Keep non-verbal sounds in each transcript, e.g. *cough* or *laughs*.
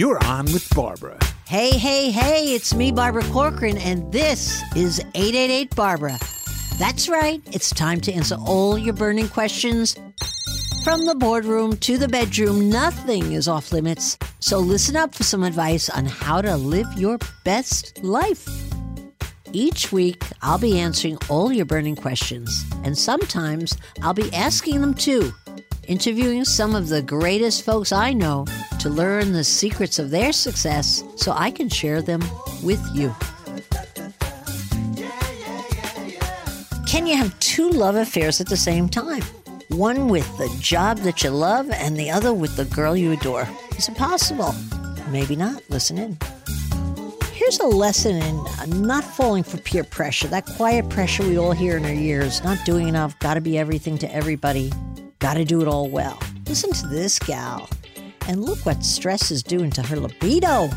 You're on with Barbara. Hey, hey, hey, it's me, Barbara Corcoran, and this is 888 Barbara. That's right, it's time to answer all your burning questions. From the boardroom to the bedroom, nothing is off limits. So listen up for some advice on how to live your best life. Each week, I'll be answering all your burning questions, and sometimes I'll be asking them too, interviewing some of the greatest folks I know to learn the secrets of their success so I can share them with you. Can you have two love affairs at the same time? One with the job that you love and the other with the girl you adore. Is it possible? Maybe not. Listen in. Here's a lesson in not falling for peer pressure, that quiet pressure we all hear in our ears, not doing enough, gotta be everything to everybody, gotta do it all well. Listen to this gal, and look what stress is doing to her libido.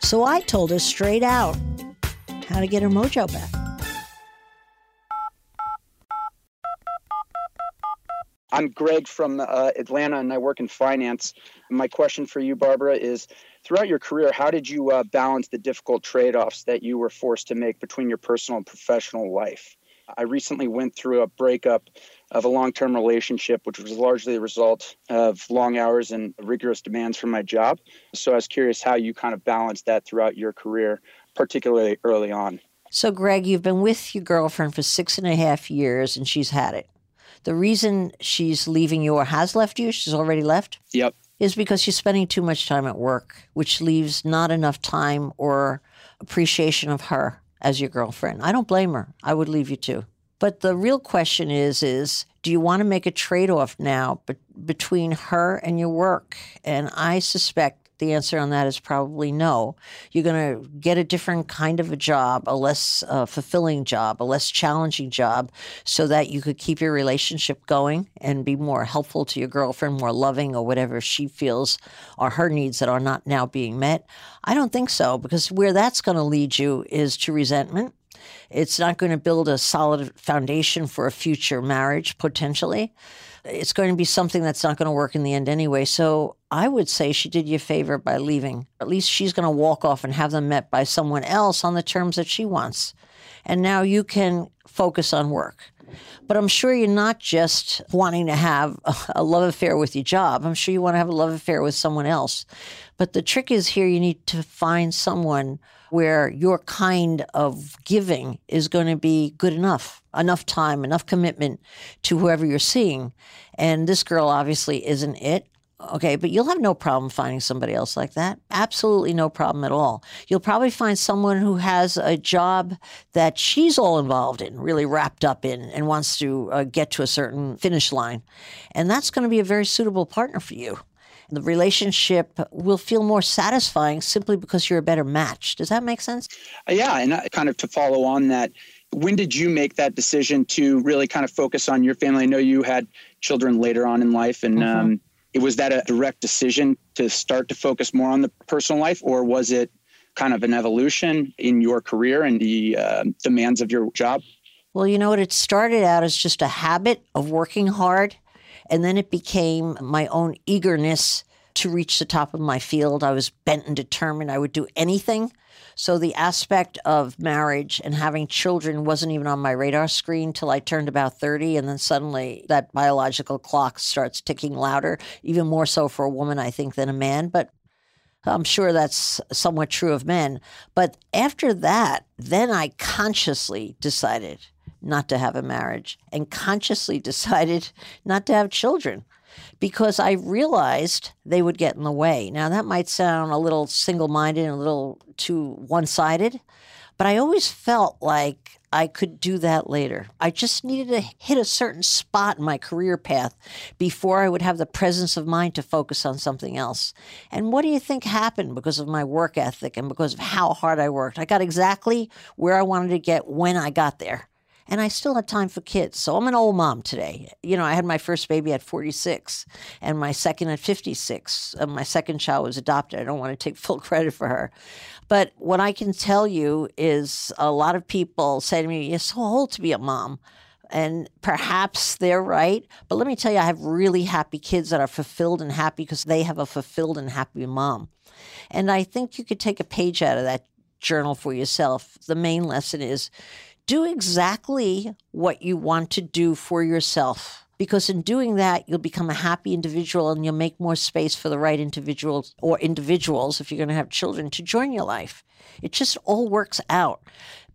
So I told her straight out how to get her mojo back. I'm Greg from uh, Atlanta and I work in finance. My question for you, Barbara, is throughout your career, how did you uh, balance the difficult trade offs that you were forced to make between your personal and professional life? I recently went through a breakup of a long term relationship, which was largely a result of long hours and rigorous demands from my job. So I was curious how you kind of balanced that throughout your career, particularly early on. So, Greg, you've been with your girlfriend for six and a half years and she's had it. The reason she's leaving you or has left you, she's already left? Yep. Is because she's spending too much time at work, which leaves not enough time or appreciation of her as your girlfriend. I don't blame her. I would leave you too. But the real question is is do you want to make a trade-off now be- between her and your work? And I suspect the answer on that is probably no. You're going to get a different kind of a job, a less uh, fulfilling job, a less challenging job, so that you could keep your relationship going and be more helpful to your girlfriend, more loving, or whatever she feels are her needs that are not now being met. I don't think so, because where that's going to lead you is to resentment. It's not going to build a solid foundation for a future marriage, potentially it's going to be something that's not going to work in the end anyway. So I would say she did you a favor by leaving. At least she's going to walk off and have them met by someone else on the terms that she wants. And now you can focus on work. But I'm sure you're not just wanting to have *laughs* a love affair with your job. I'm sure you want to have a love affair with someone else. But the trick is here you need to find someone where your kind of giving is going to be good enough, enough time, enough commitment to whoever you're seeing. And this girl obviously isn't it. Okay, but you'll have no problem finding somebody else like that. Absolutely no problem at all. You'll probably find someone who has a job that she's all involved in, really wrapped up in, and wants to uh, get to a certain finish line. And that's going to be a very suitable partner for you the relationship will feel more satisfying simply because you're a better match. Does that make sense? Uh, yeah, and uh, kind of to follow on that, when did you make that decision to really kind of focus on your family? I know you had children later on in life, and mm-hmm. um, it was that a direct decision to start to focus more on the personal life, or was it kind of an evolution in your career and the uh, demands of your job? Well, you know what? It started out as just a habit of working hard and then it became my own eagerness to reach the top of my field. I was bent and determined I would do anything. So the aspect of marriage and having children wasn't even on my radar screen till I turned about 30. And then suddenly that biological clock starts ticking louder, even more so for a woman, I think, than a man. But I'm sure that's somewhat true of men. But after that, then I consciously decided not to have a marriage and consciously *laughs* decided not to have children because I realized they would get in the way. Now, that might sound a little single minded and a little too one sided, but I always felt like I could do that later. I just needed to hit a certain spot in my career path before I would have the presence of mind to focus on something else. And what do you think happened because of my work ethic and because of how hard I worked? I got exactly where I wanted to get when I got there and I still had time for kids. So I'm an old mom today. You know, I had my first baby at 46 and my second at 56. And my second child was adopted. I don't want to take *laughs* full credit for her. But what I can tell you is a lot of people say to me, You're so old to be a mom. And perhaps they're right. But let me tell you, I have really happy kids that are fulfilled and happy because they have a fulfilled and happy mom. And I think you could take a page out of that journal for yourself. The main lesson is do exactly what you want to do for yourself. Because in doing that, you'll become a happy individual and you'll make more space for the right individuals or individuals, if you're going to have children, to join your life. It just all works out.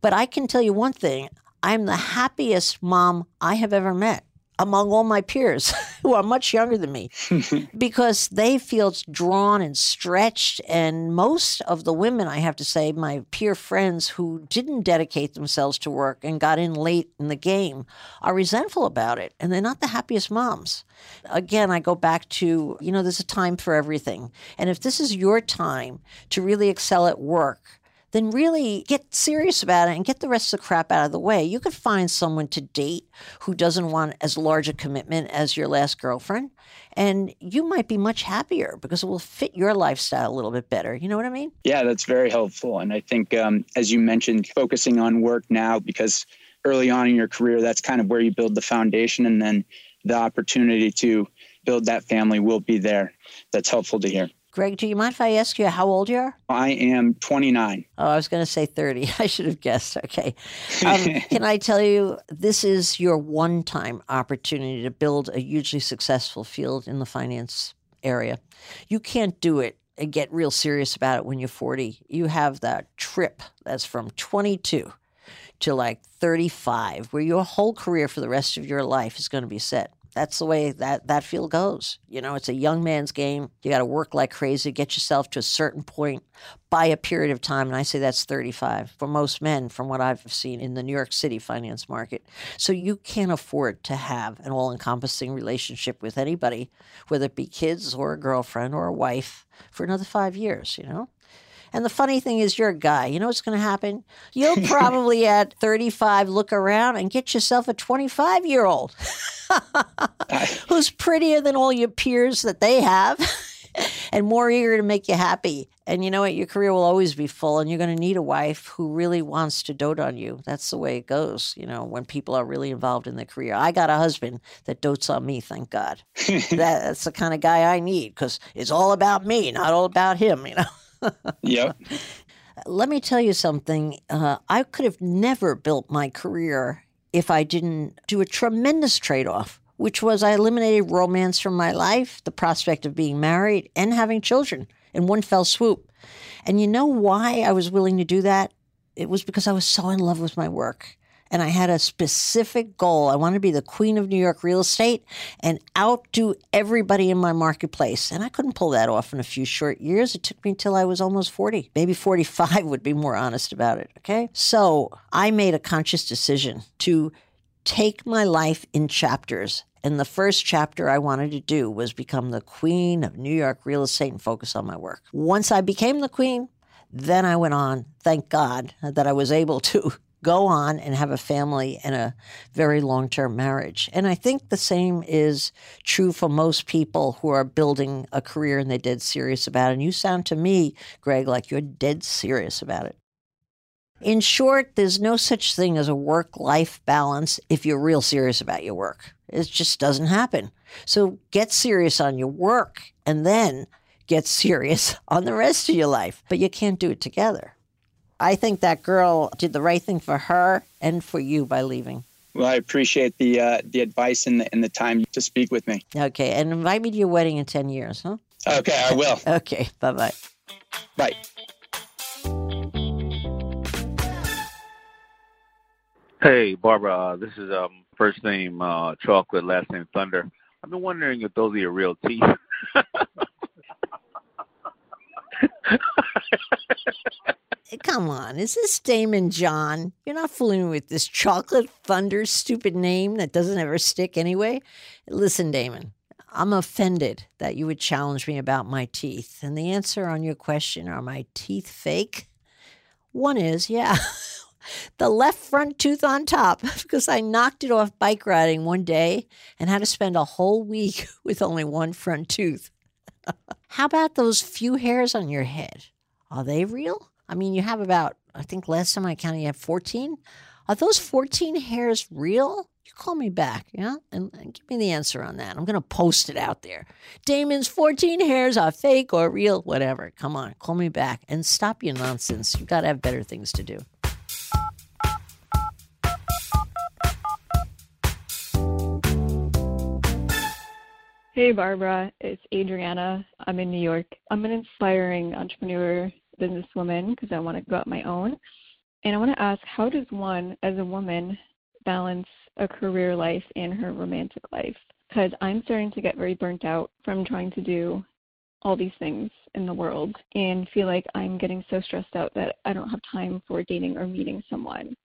But I can tell you one thing I'm the happiest mom I have ever met among all my peers *laughs* who are much younger than me *laughs* because they feel drawn and stretched. And most of the women, I have to say, my peer friends who didn't dedicate themselves to work and got in late in the game are resentful about it. And they're not the happiest moms. Again, I go back to, you know, there's a time for everything. And if this is your time to really excel at work, then really get serious about it and get the rest of the crap out of the way. You could find someone to date who doesn't want as large a commitment as your last girlfriend, and you might be much happier because it will fit your lifestyle a little bit better. You know what I mean? Yeah, that's very helpful. And I think, um, as you mentioned, focusing on work now because early on in your career, that's kind of where you build the foundation, and then the opportunity to build that family will be there. That's helpful to hear. Greg, do you mind if I ask you how old you are? I am 29. Oh, I was going to say 30. *laughs* I should have guessed. Okay. Um, *laughs* can I tell you, this is your one time opportunity to build a hugely successful field in the finance area. You can't do it and get real serious about it when you're 40. You have that trip that's from 22 to like 35, where your whole career for the rest of your life is going to be set that's the way that that field goes. You know, it's a young man's game. You got to work like crazy, get yourself to a certain point by a period of time. And I say that's 35 for most men, from what I've seen in the New York City finance market. So you can't afford to have an all encompassing relationship with anybody, whether it be kids or a girlfriend or a wife, for another five years, you know? And the funny thing is, you're a guy. You know what's going to happen? You'll *laughs* probably at 35 look around and get yourself a 25 year old *laughs* who's prettier than all your peers that they have. *laughs* and more eager to make you happy. And you know what? Your career will always be full, and you're going to need a wife who really wants to dote on you. That's the way it goes, you know, when people are really involved in their career. I got a husband that dotes on me, thank God. that, that's the kind of guy I need because it's all about me, not all about him, you know yep. Let me tell you something. Uh, I could have never built my career if I didn't do a tremendous trade off, which was I eliminated romance from my life, the prospect of being married, and having children in one fell swoop. And you know why I was willing to do that? It was because I was so in love with my work and I had a specific goal. I wanted to be the queen of New York real estate and outdo everybody in my marketplace. And I couldn't pull that off in a few short years. It took me until I was almost 40. Maybe 45 *laughs* would be more honest about it. Okay. So I made a conscious decision to take my life in chapters. And the first chapter I wanted to do was become the queen of New York real estate and focus on my work. Once I became the queen, then I went on, thank God that I was able to go on and have a family and a very long term marriage. And I think the same is true for most people who are building a career and they're dead serious about it. And you sound to me, Greg, like you're dead serious about it. In short, there's no such thing as a work life balance if you're real serious about your work. It just doesn't happen. So get serious on your work and then get *laughs* serious on the rest of your life. But you can't do it together. I think that girl did the right thing for her and for you by leaving. Well, I appreciate the uh, the advice and the, and the time to speak with me. Okay, and invite me to your wedding in ten years, huh? Okay, I will. *laughs* okay, bye bye. Bye. Hey, Barbara. Uh, this is um, first name uh, Chocolate, last name Thunder. I've been wondering if those are your real teeth. *laughs* Come on, is this Daymond John? You're not fooling me with this chocolate thunder stupid name that doesn't ever stick anyway. Listen, Daymond, I'm offended that you would challenge me about my teeth. And the answer on your question are my teeth fake? One is, yeah. *laughs* the left front tooth on top *laughs* because I knocked it off bike riding one day and had to spend a whole week *laughs* with only one front tooth. How about those few hairs on your head? Are they real? I mean, you have about, I think last time I counted, you had 14. Are those 14 hairs real? you call me back, yeah? And, and give me the answer on that. I'm going to post it out there. Daymond's 14 hairs are fake or real, whatever. Come on, call me back and stop your nonsense. You've got to have better things to do. Hey, Barbara. It's Adriana. I'm in New York. I'm an inspiring entrepreneur, businesswoman, because I want to go out my own. And I want to ask how does one, as a woman, balance a career life and her romantic life? Because I'm starting to get very burnt out from trying to do all these things in the world and feel like I'm getting so stressed out that I don't have time for dating or meeting someone.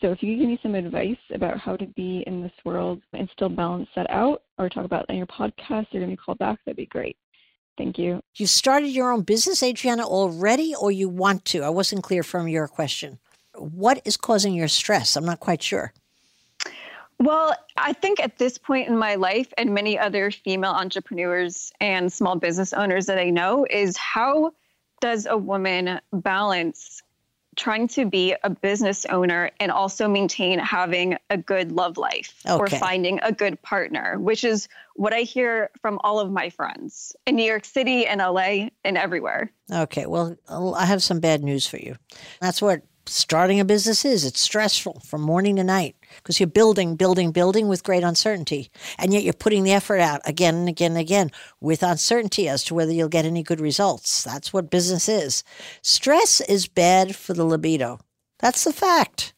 So if you could give me some advice about how to be in this world and still balance that out or talk about on your podcast or give me a call back, that'd be great. Thank you. You started your own business, Adriana, already, or you want to? I wasn't clear from your question. What is causing your stress? I'm not quite sure. Well, I think at this point in my life, and many other female entrepreneurs and small business owners that I know, is how does a woman balance trying to be a business owner and also maintain having a good love life okay. or finding a good partner, which is what I hear from all of my friends in New York City and LA and everywhere. Okay, well, I have some bad news for you. That's what starting a business is. It's stressful from morning to night because you're building, building, building with great uncertainty. And yet you're putting the effort out again and again and again with uncertainty as to whether you'll get any good results. That's what business is. Stress is bad for the libido. That's the fact.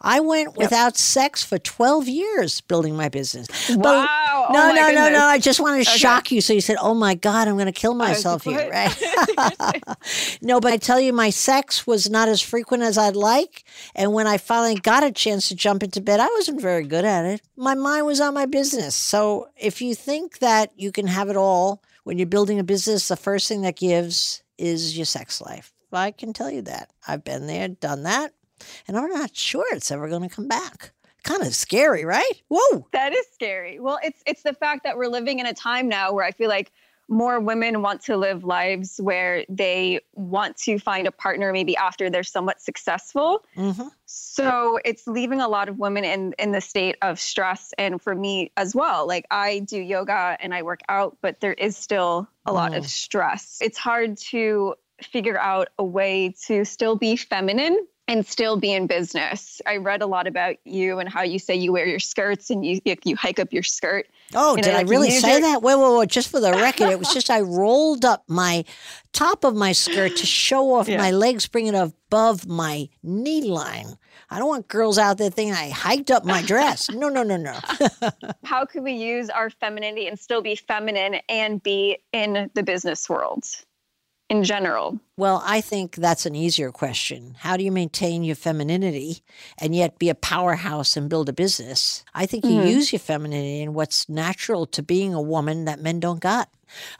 I went yep. without sex for 12 years building my business. Wow. But, oh no, no, no, no. I just wanted to okay. shock you. So you said, oh my God, I'm going to kill myself here, right? *laughs* *laughs* no, but I tell you, my sex was not as frequent as I'd like. And when I finally got a chance to jump into bed, I wasn't very good at it. My mind was on my business. So if you think that you can have it all when you're building a business, the first thing that gives is your sex life. I can tell you that. I've been there, done that. And I'm not sure it's ever going to come back. Kind of scary, right? Whoa. That is scary. Well, it's it's the fact that we're living in a time now where I feel like more women want to live lives where they want to find a partner maybe after they're somewhat successful. Mm-hmm. So it's leaving a lot of women in in the state of stress and for me as well. Like I do yoga and I work out, but there is still a lot of mm. stress. It's hard to figure out a way to still be feminine and still be in business. I read a lot about you and how you say you wear your skirts and you you hike up your skirt. Oh, did I really say that? Wait, wait, wait! Just for the record, it was just I rolled up my top of my skirt to show *laughs* off yeah. my legs, bring it above my knee line. I don't want girls out there thinking I hiked up my dress. No, no, no, no. *laughs* how can we use our femininity and still be feminine and be in the business world? In general? Well, I think that's an easier question. How do you maintain your femininity and yet be a powerhouse and build a business? I think you mm-hmm. use your femininity in what's natural to being a woman that men don't got.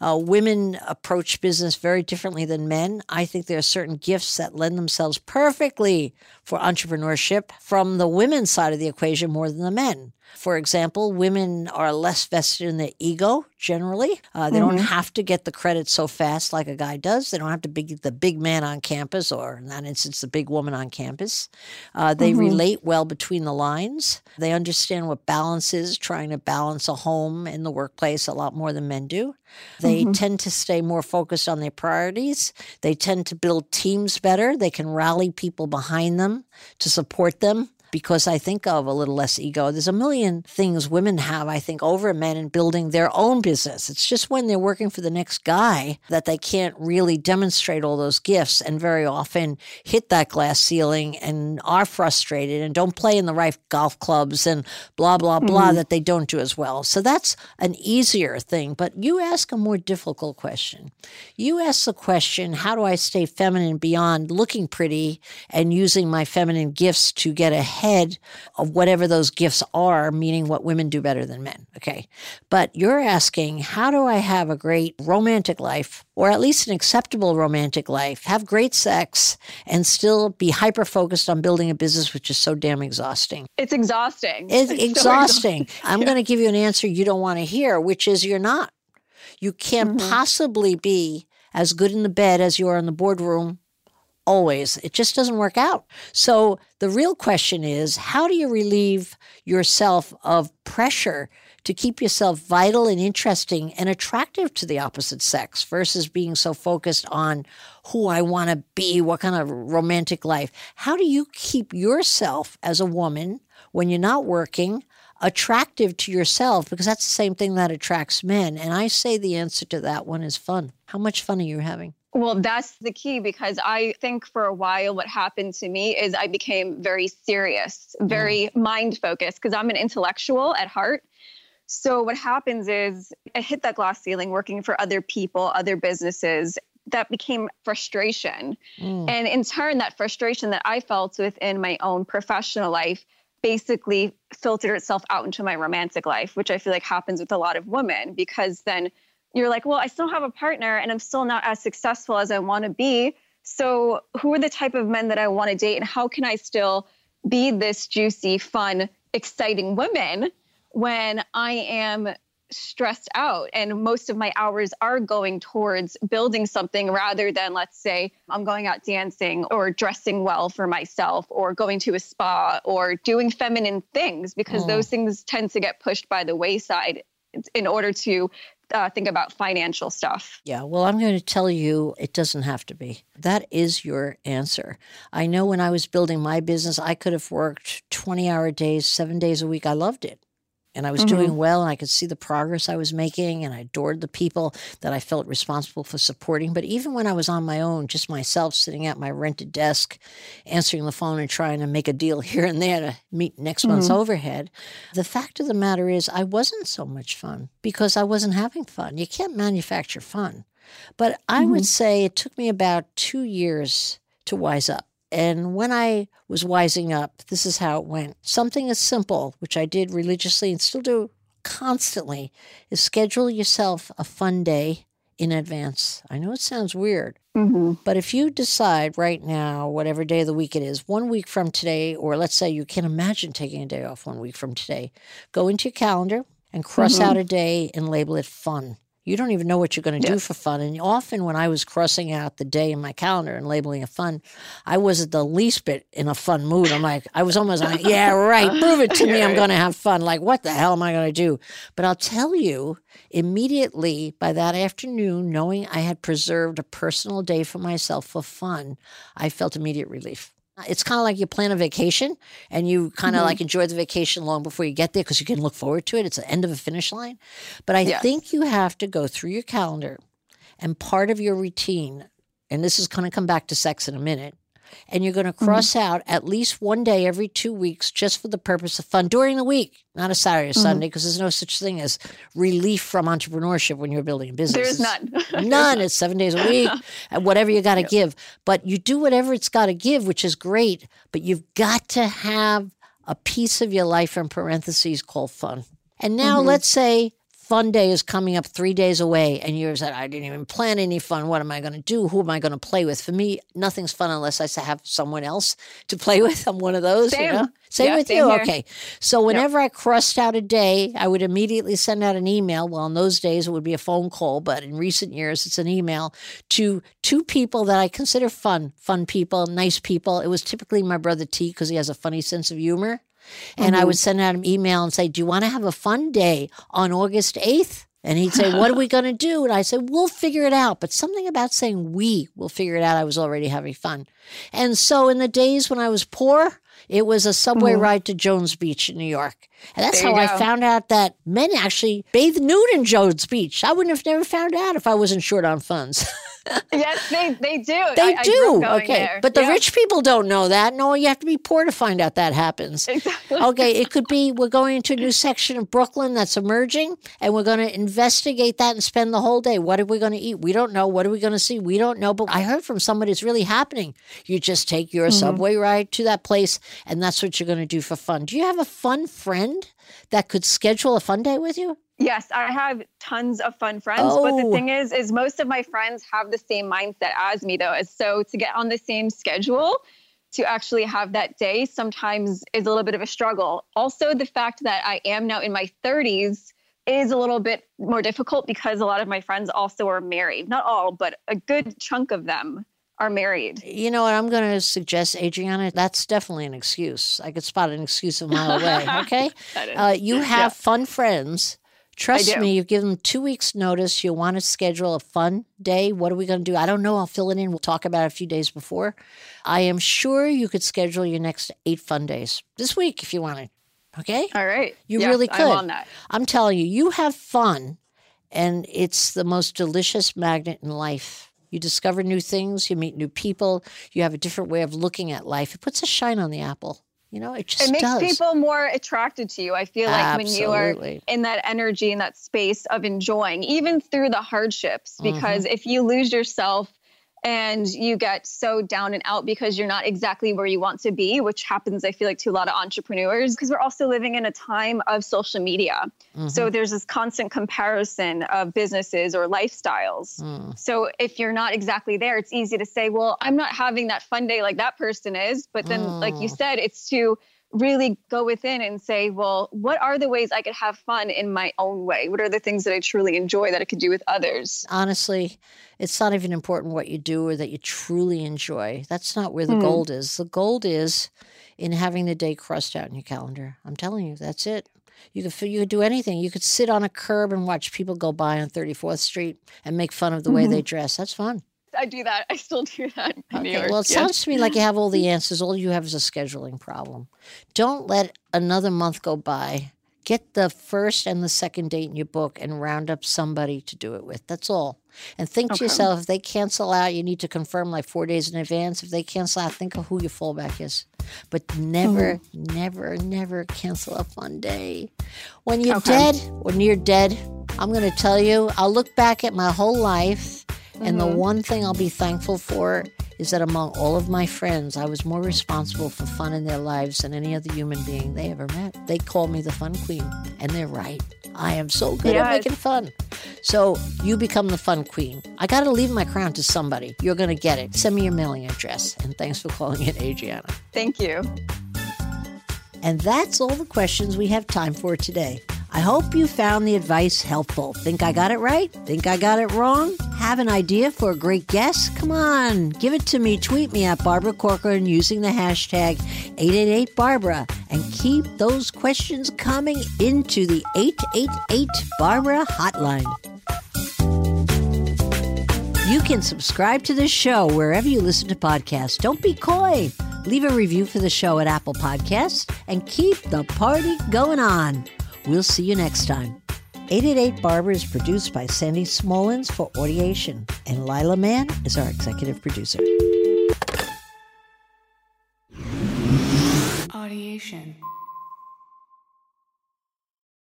Uh, women approach business very differently than men. I think there are certain gifts that lend themselves perfectly for entrepreneurship from the women's side of the equation more than the men. For example, women are less vested in their ego generally. Uh, they mm-hmm. don't have to get the credit so fast like a guy does. They don't have to be the big man on campus, or in that instance, the big woman on campus. Uh, they mm-hmm. relate well between the lines. They understand what balance is, trying to balance a home and the workplace a lot more than men do. They mm-hmm. tend to stay more focused on their priorities. They tend to build teams better. They can rally people behind them to support them because I think of a little less ego. There's a million things women have, I think, over men in building their own business. It's just when they're working for the next guy that they can't really demonstrate all those gifts and very often hit that glass ceiling and are frustrated and don't play in the right golf clubs and blah, blah, blah mm-hmm. that they don't do as well. So that's an easier thing. But you ask a more difficult question. You ask the question, how do I stay feminine beyond looking pretty and using my feminine gifts to get ahead? Ahead of whatever those gifts are, meaning what women do better than men. Okay. But you're asking, how do I have a great romantic life, or at least an acceptable romantic life, have great sex, and still be hyper focused on building a business, which is so damn exhausting? It's exhausting. It's, it's exhausting. So exhausting. I'm yeah. going to give you an answer you don't want to hear, which is you're not. You can't mm-hmm. possibly be as good in the bed as you are in the boardroom always. It just doesn't work out. So the real question is how do you relieve yourself of pressure to keep yourself vital and interesting and attractive to the opposite sex versus being so focused on who I want to be, what kind of romantic life? How do you keep yourself as a woman when you're not working? attractive to yourself because that's the same thing that attracts men. And I say the answer to that one is fun. How much fun are you having? Well, that's the key because I think for a while what happened to me is I became very serious, very mm. mind focused because I'm an intellectual at heart. So what happens is I hit that glass ceiling working for other people, other businesses. That became frustration. Mm. And in turn, that frustration that I felt within my own professional life basically filtered itself out into my romantic life, which I feel like happens with a lot of women because then you're like, well, I still have a partner and I'm still not as successful as I want to be. So, who are the type of men that I want to date, and how can I still be this juicy, fun, exciting woman when I am stressed out and most of my hours are going towards building something rather than let's say I'm going out dancing or dressing well for myself or going to a spa or doing feminine things because mm. those things tend to get pushed by the wayside in order to uh, think about financial stuff. Yeah, well, I'm going to tell you it doesn't have to be. That is your answer. I know when I was building my business, I could have worked 20 hour days, seven days a week. I loved it and I was mm-hmm. doing well and I could see the progress I was making and I adored the people that I felt responsible for supporting. But even when I was on my own, just myself sitting at my rented desk, answering the phone and trying to make a deal *laughs* here and there to meet next mm-hmm. month's overhead, the fact of the matter is I wasn't so much fun because I wasn't having fun. You can't manufacture fun. But I mm-hmm. would say it took me about two years to wise up. And when I was wising up, this is how it went. Something as simple, which I did religiously and still do constantly, is schedule yourself a fun day in advance. I know it sounds weird, mm-hmm. but if you decide right now, whatever day of the week it is, one week from today, or let's say you can imagine taking a day off one week from today, go into your calendar and cross mm-hmm. out a day and label it fun. You don't even know what you're going to do for fun. And often when I was crossing out the day in my calendar and labeling a fun, I wasn't the least bit in a fun mood. I'm like, I was almost like, yeah, right. Prove it to *laughs* me. I'm going to have fun. Like, what the hell am I going to do? But I'll tell you, immediately by that afternoon, knowing I had preserved a personal day for myself for fun, I felt immediate relief. It's kind of like you plan a vacation and you kind of mm-hmm. like enjoy the vacation long before you get there because you can look forward to it. It's the end of a finish line. But I think you have to go through your calendar and part of your routine, and this is going to come back to sex in a minute, and you're going to mm-hmm. cross mm-hmm. out at least one day every two weeks just for the purpose of fun during the week, not a Saturday or mm-hmm. Sunday, because there's no such thing as relief from entrepreneurship when you're building a business. There's none. *laughs* none. It's seven days a week, *laughs* and whatever you got to yep. give. But you do whatever it's got to give, which is great. But you've got to have a piece of your life in parentheses called fun. And now mm-hmm. let's say fun day is coming up three days away and you're said i didn't even plan any fun. What am i going to do? Who am i going to play with? For me nothing's fun unless i have someone else to play *laughs* with. I'm one of those same, you know? same yeah, with same you here. okay. So whenever yep. i crossed out a day i would immediately send out an email. Well in those days it would be a phone call but in recent years it's an email to two people that i consider fun fun people nice people. It was typically my brother t because he has a funny sense of humor and mm-hmm. I would send out an email and say, Do you want to have a fun day on August 8th? And he'd say, What are we going to do? And I said, We'll figure it out. But something about saying we will figure it out, I was already having fun. And so in the days when I was poor, it was a subway mm. ride to Jones Beach in New York. And that's how go. I found out that men actually bathe nude in Jones Beach. I wouldn't have never found out if I wasn't short on funds. *laughs* yes, they, they do. They I, do. I okay. There. But the yeah. rich people don't know that. No, you have to be poor to find out that happens. Exactly. Okay. It could be we're going into a new section of Brooklyn that's emerging and we're going to investigate that and spend the whole day. What are we going to eat? We don't know. What are we going to see? We don't know. But I heard from somebody it's really happening. You just take your mm-hmm. subway ride to that place and that's what you're going to do for fun. Do you have a fun friend that could schedule a fun day with you? Yes, I have tons of fun friends. Oh. But the oh. thing is, is most of my friends have the same mindset as me though. So to get on the same schedule, to actually have that day sometimes is a little bit of a struggle. Also, the fact that I am now in my 30s is a little bit more difficult because a lot of my friends also are married. Not all, but a good chunk of them are married. You know what? I'm going to suggest, Adriana, that's definitely an excuse. I could spot an excuse a mile away. *laughs* Okay. Uh, you have yeah. fun friends. Trust me, you give them two weeks' notice. You want to schedule a fun day. What are we going to do? I don't know. I'll fill it in. We'll talk about it a few days before. I am sure you could schedule your next eight fun days this week if you wanted. Okay. All right. You yes, really could. I'm on that. I'm telling you, you have fun, and it's the most delicious magnet in life. You discover new things, you meet new people, you have a different way of looking at life. It puts a shine on the apple. You know, it just it makes does. people more attracted to you. I feel like Absolutely. when you are in that energy in that space of enjoying, even through the hardships, because mm-hmm. if you lose yourself and you get so down and out because you're not exactly where you want to be, which happens, I feel like, to a lot of entrepreneurs, because we're also living in a time of social media. Mm-hmm. So there's this constant comparison of businesses or lifestyles. Mm. So if you're not exactly there, it's easy to say, well, I'm not having that fun day like that person is. But then, mm. like you mm. said, it's to really go within and say, well, what are the ways I could have fun in my own way? What are the things that I truly enjoy that I could do with others? Honestly, it's not even important what you do or that you truly enjoy. That's not where the mm. gold is. The gold is in having the day crossed out in your calendar. I'm telling you, that's it. You could you could do anything. You could sit on a curb and watch people go by on 34th Street and make fun of the mm-hmm. way they dress. That's fun. I do that. I still do that okay. York. Well, it sounds to me like you have all the *laughs* answers. All you have is a scheduling problem. Don't let another month go by. Get the first and the second date in your book and round up somebody to do it with. That's all. And think okay. to yourself, if they cancel out, you need to confirm like four days in advance. If they cancel out, think of who your fallback is. But never, mm-hmm. never, never cancel a fun day. When you're okay. dead, or you're dead, I'm going to tell you, I'll look back at my whole life and mm-hmm. the one thing I'll be thankful for is that among all of my friends, I was more responsible for fun in their lives than any other human being they ever met. They call me the fun queen, and they're right. I am so good yes. at making fun. So you become the fun queen. I got to leave my crown to somebody. You're going to get it. Send me your mailing address. And thanks for calling in, Adriana. Thank you. And that's all the questions we have time for today. I hope you found the advice helpful. Think I got it right? Think I got it wrong? Have an idea for a great guest? Come on, give it to me. Tweet me at Barbara Corcoran using the hashtag 888Barbara and keep those questions coming into the 888 Barbara hotline. You can subscribe to this show wherever you listen to podcasts. Don't be coy. Leave a review for the show at Apple Podcasts and keep the party going on. We'll see you next time. 888 Barbara is produced by Sandy Smolens for Audiation, and Lila Mann is our executive producer. Audiation.